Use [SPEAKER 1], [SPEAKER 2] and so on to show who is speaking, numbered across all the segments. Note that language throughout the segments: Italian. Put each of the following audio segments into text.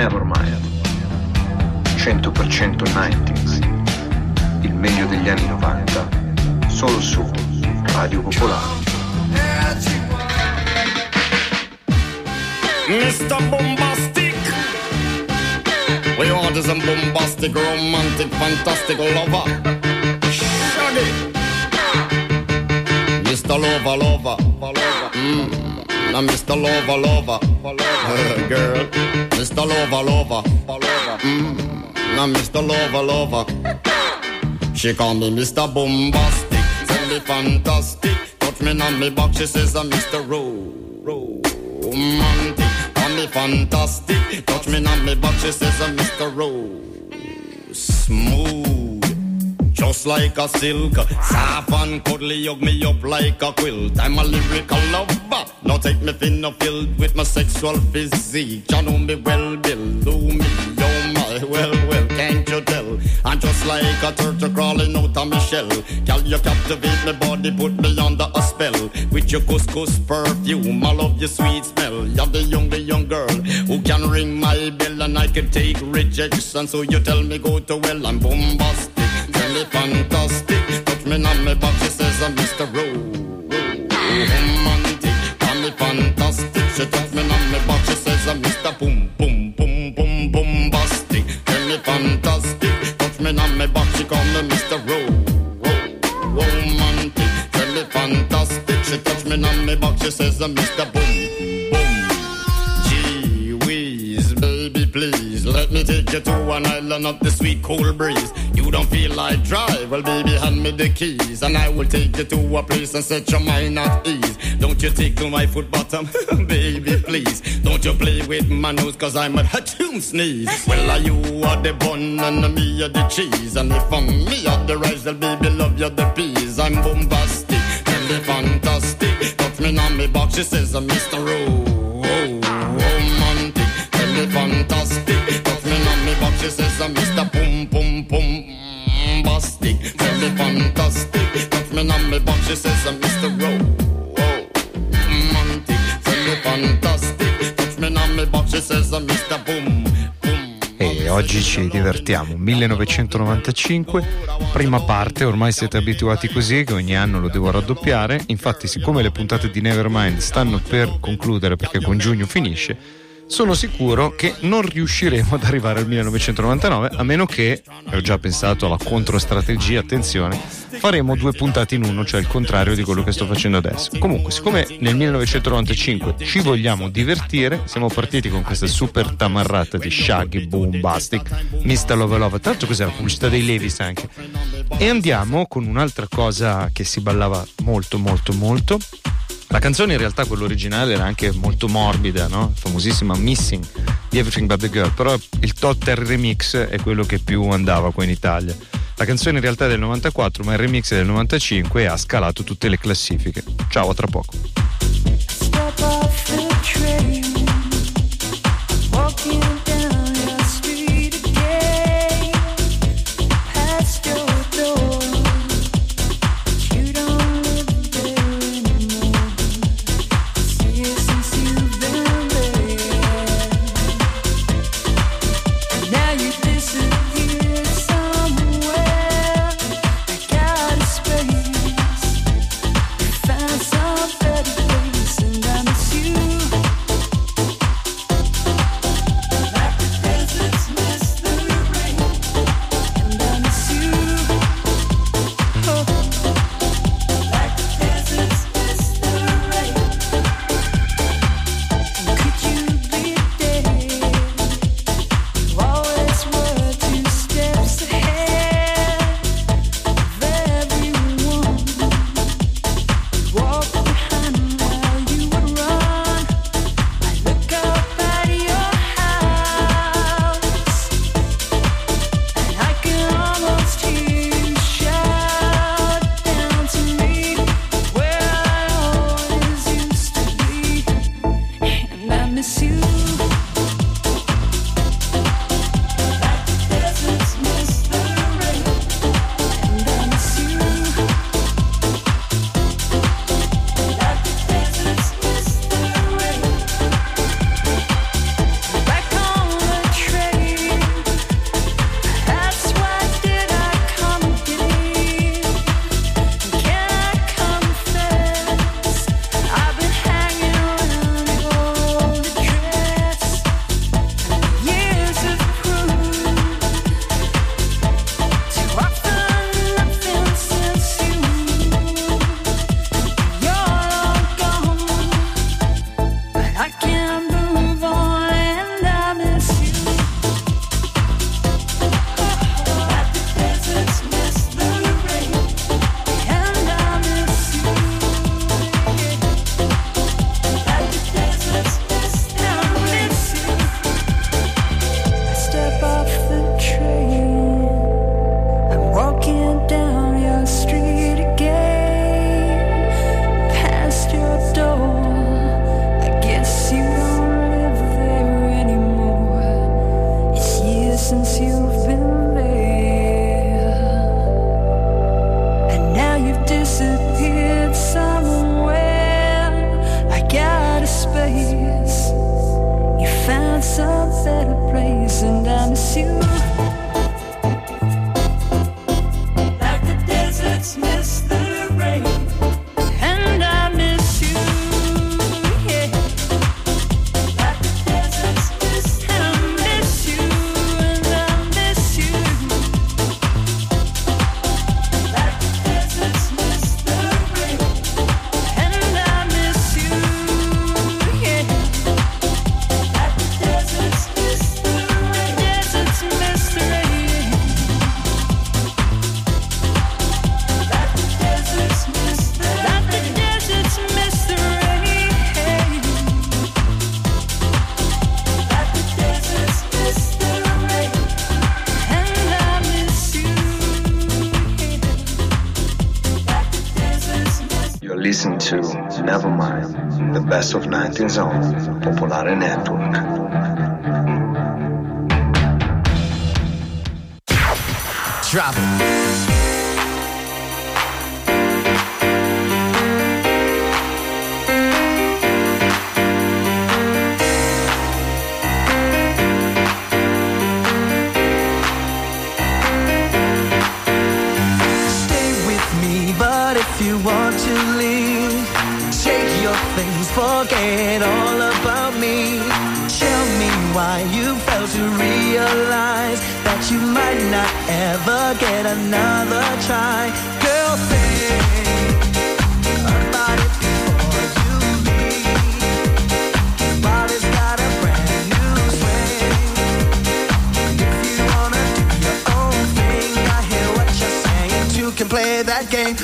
[SPEAKER 1] Nevermind. 100% 90s. Il meglio degli anni 90. Solo su Radio Popolare.
[SPEAKER 2] Mr. Bombastic. We want some bombastic, romantic, fantastic lover. Shaggy. Mr. Lover, lover, lover. Mm. Now Mr. Lover, lover, girl. Mr. Lover, lover, lover. Mm. Now Mr. Lover, lover. She call me Mr. Bombastic, tell me fantastic. Touch me on me back, she says I'm Mr. Ro, romantic. Call me fantastic, touch me on me back, she says I'm Mr. Ro, smooth. Just like a silk, soft and cuddly, hug me up like a quilt. I'm a lyrical lover. Now take me thin or filled with my sexual physique. You know me well, Bill. Do me, oh my, well, well, can't you tell? I'm just like a turtle crawling out of my shell. Girl, you captivate my body, put me under a spell. With your couscous perfume, I love your sweet smell. You're the young, the young girl who can ring my bell and I can take rejection. So you tell me go to well, I'm bombastic tell me fantastic. Touch me on me back, she says I'm Mr. Romantic. Me fantastic. She touch me on me back, she says I'm Mr. Boom, boom, boom, boom, bombastic. Tell me fantastic. Touch me on me back, she call me Mr. Romantic. Tell me fantastic. She touch me on me back, she says I'm Mr. Boom, boom. You to an island of the sweet cool breeze you don't feel like drive, well, baby, hand me the keys, and I will take you to a place and set your mind at ease. Don't you tickle my foot bottom, baby, please. Don't you play with my nose, cause I'm a hatchoon sneeze. Well, are you are the bun, and me are the cheese, and if I'm me are the rice, well, baby, love you the peas. I'm bombastic, tell me fantastic. Touch me on me box, she says, I'm Mr. Oh, romantic, tell me fantastic. She says, I'm Mr. Pum Pum Pum bombastic, tell fantastic. Touch me on me back, she says I'm Mr. Rowe. Romantic, tell fantastic. Touch me on me back, she says I'm Mr. Boom.
[SPEAKER 3] E oggi ci divertiamo. 1995, prima parte, ormai siete abituati così che ogni anno lo devo raddoppiare. Infatti, siccome le puntate di Nevermind stanno per concludere perché con giugno finisce, sono sicuro che non riusciremo ad arrivare al 1999 a meno che, ho già pensato alla controstrategia, attenzione, faremo due puntate in uno, cioè il contrario di quello che sto facendo adesso. Comunque, siccome nel 1995 ci vogliamo divertire, siamo partiti con questa super tamarrata di Shaggy Boombastic, Mr. Love Love, tanto cos'è la pubblicità dei Levis anche. E andiamo con un'altra cosa che si ballava molto molto molto la canzone in realtà quella originale era anche molto morbida, no? famosissima Missing di Everything But The Girl, però il Totter remix è quello che più andava qua in Italia. La canzone in realtà è del 94, ma il remix è del 95 e ha scalato tutte le classifiche. Ciao, a tra poco.
[SPEAKER 1] Best of 19 Zone, Popolare Network.
[SPEAKER 4] Forget all about me. Tell me why you failed to realize that you might not ever get another try. Girl, think about it before you leave. Body's got a brand new swing. If you wanna do your own thing, I hear what you're saying. Two can play that game.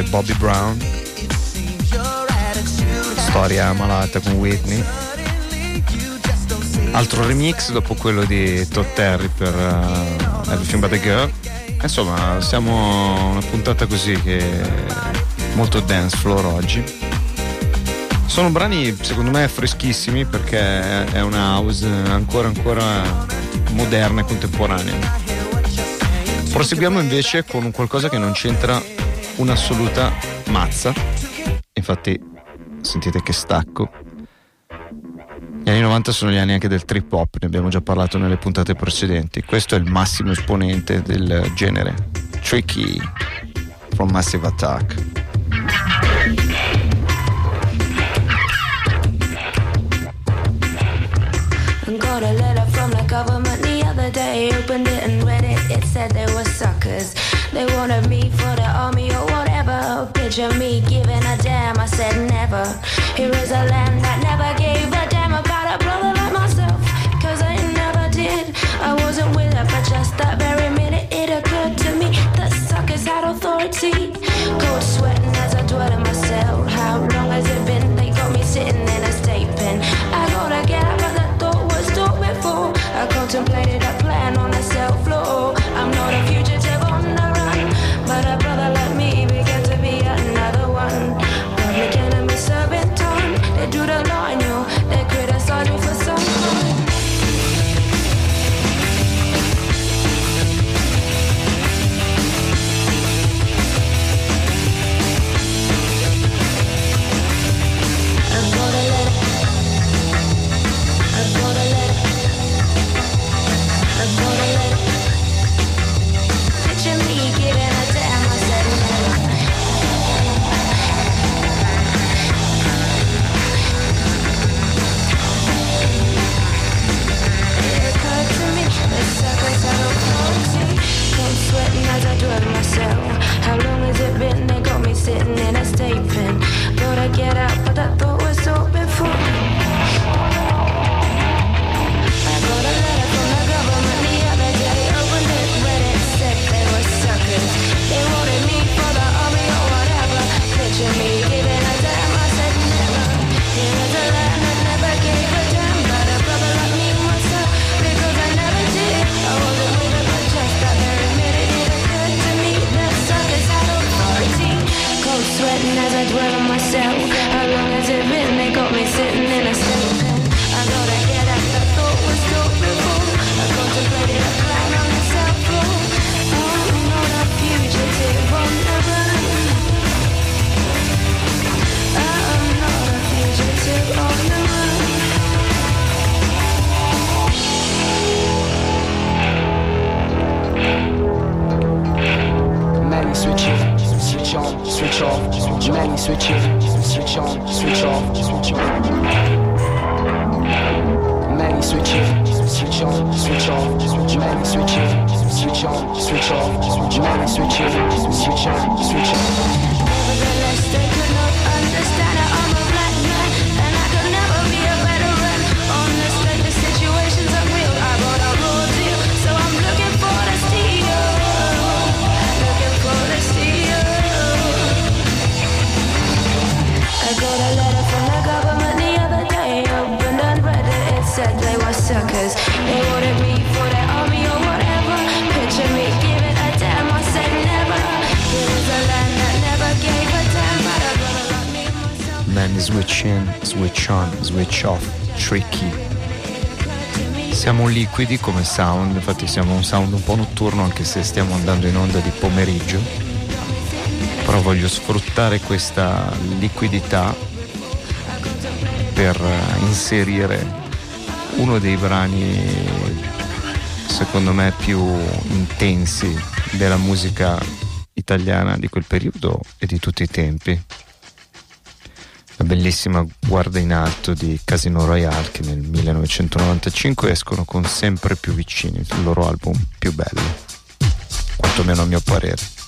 [SPEAKER 3] Ricordate? Bobby Brown. Storia malata con Whitney. Altro remix dopo quello di Todd Terry per uh, Everything But a Girl. Insomma, siamo una puntata così che è molto dance floor oggi. Sono brani secondo me freschissimi perché è una house ancora ancora moderna e contemporanea. Proseguiamo invece con qualcosa che non c'entra un'assoluta mazza. Infatti, sentite che stacco. Gli anni 90 sono gli anni anche del trip hop, ne abbiamo già parlato nelle puntate precedenti. Questo è il massimo esponente del genere. Tricky from Massive Attack. Got a letter from the government day, opened it and read it. It said they were suckers. They wanted me for the army or Picture me giving a damn. I said never. Here is a land that never gave a damn about a brother like myself. Cause I never did. I wasn't with it, but just that very minute it occurred to me that suckers had authority. Cold sweating as I dwell in my cell. How long has it been? They got me sitting in a state pen. I gotta get out of the I
[SPEAKER 5] me off, switch make me switch it, switch on, switch off, switch make me switch it, switch on, switch off.
[SPEAKER 3] Switch in, switch on, switch off, tricky. Siamo liquidi come sound, infatti siamo un sound un po' notturno anche se stiamo andando in onda di pomeriggio. Però voglio sfruttare questa liquidità per eh, inserire uno dei brani secondo me più intensi della musica italiana di quel periodo e di tutti i tempi la bellissima Guarda in alto di Casino Royale che nel 1995 escono con sempre più vicini, il loro album più bello, quantomeno a mio parere.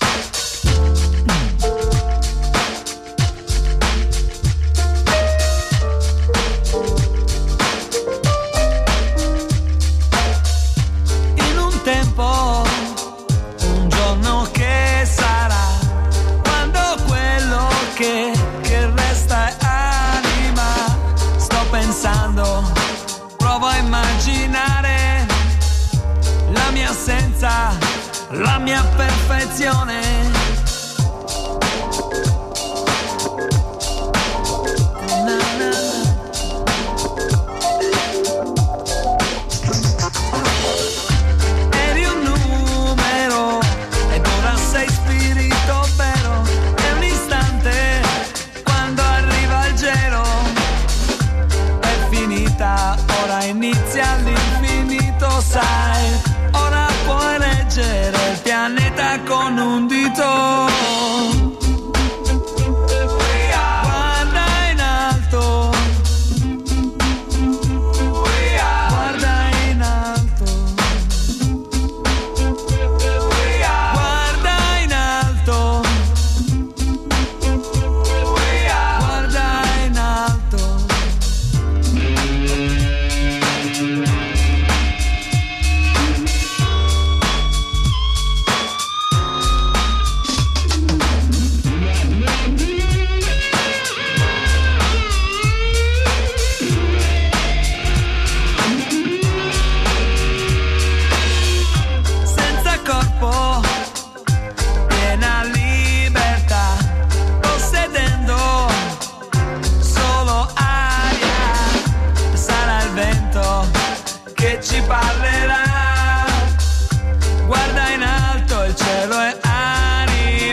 [SPEAKER 6] La mia perfezione.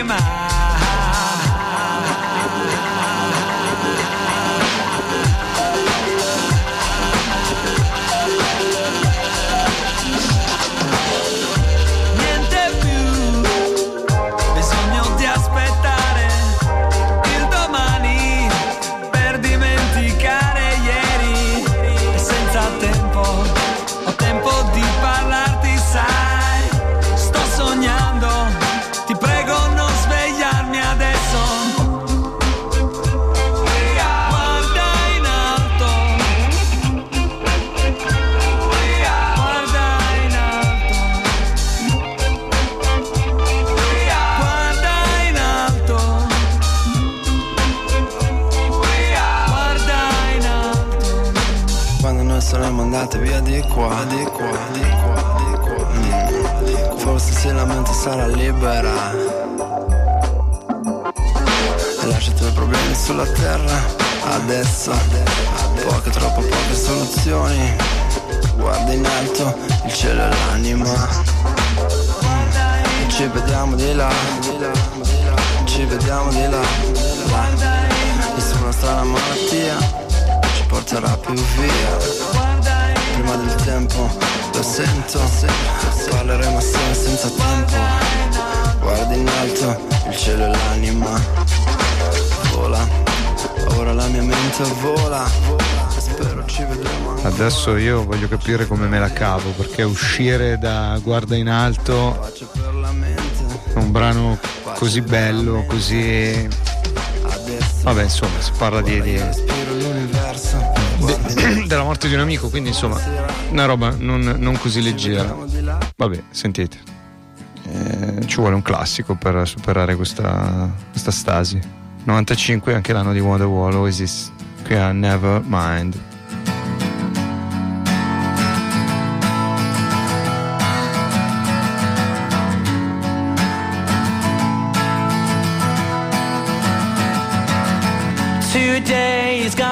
[SPEAKER 7] my Saremo andati via di qua, di qua, di qua, di qua. Mm. Forse se la mente sarà libera. E lascia i tuoi problemi sulla terra. Adesso, poche, troppo poche soluzioni. Guarda in alto, il cielo e l'anima. Ci vediamo di là, ci vediamo di là. Nessuna strana malattia porterà più via. Prima del tempo lo sento, parleremo assieme senza tempo. Guarda in alto, il cielo e l'anima. Vola, ora la mia mente vola. spero ci vedremo.
[SPEAKER 3] Adesso io voglio capire come me la cavo, perché uscire da Guarda in alto un brano così bello, così... Vabbè, insomma, si parla di, di-. De- della morte di un amico, quindi insomma, una roba non, non così leggera. Vabbè, sentite, eh, ci vuole un classico per superare questa, questa stasi. 95 anche l'anno di Wonderwall, Oasis, qui a Never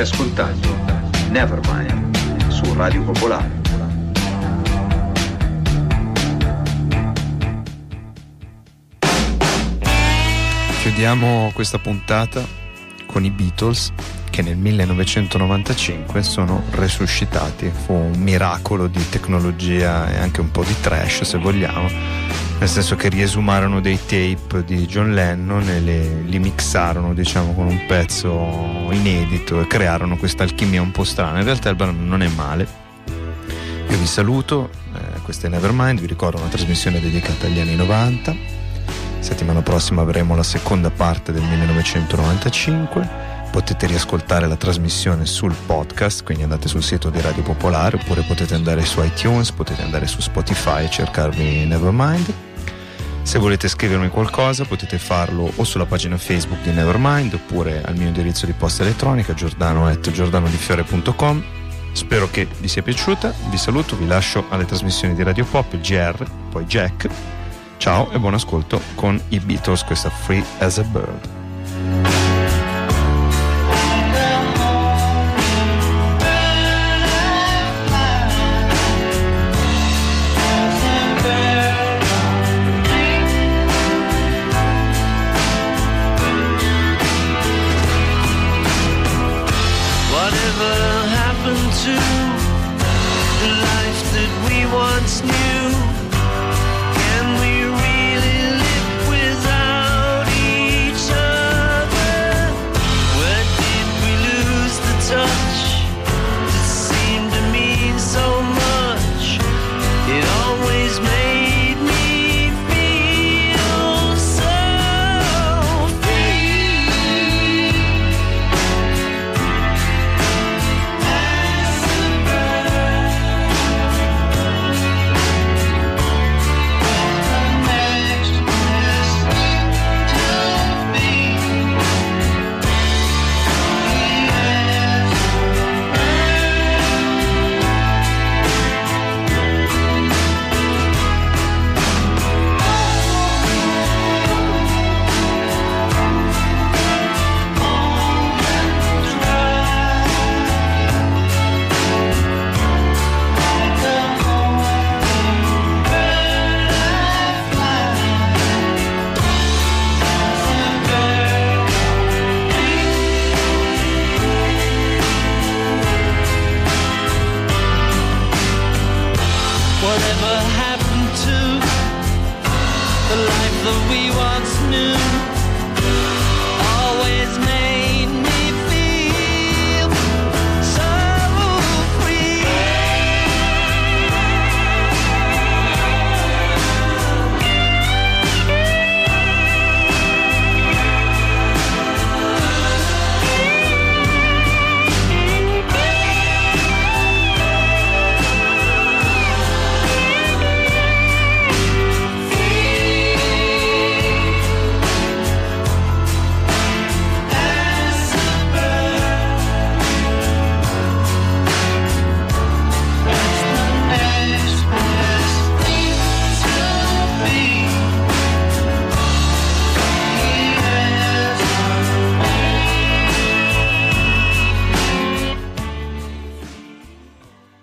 [SPEAKER 1] Stai ascoltando Nevermind su Radio Popolare.
[SPEAKER 3] Chiudiamo questa puntata con i Beatles che nel 1995 sono resuscitati. Fu un miracolo di tecnologia e anche un po' di trash se vogliamo, nel senso che riesumarono dei tape di John Lennon e le, li mixarono diciamo con un pezzo inedito e crearono questa alchimia un po' strana. In realtà il brano non è male. Io vi saluto, eh, questa è Nevermind, vi ricordo una trasmissione dedicata agli anni 90. Settimana prossima avremo la seconda parte del 1995 potete riascoltare la trasmissione sul podcast, quindi andate sul sito di Radio Popolare oppure potete andare su iTunes, potete andare su Spotify e cercarvi Nevermind. Se volete scrivermi qualcosa potete farlo o sulla pagina Facebook di Nevermind oppure al mio indirizzo di posta elettronica giordano.giordanodifiore.com. Spero che vi sia piaciuta, vi saluto, vi lascio alle trasmissioni di Radio Pop, GR, poi Jack. Ciao e buon ascolto con i Beatles, questa Free as a Bird.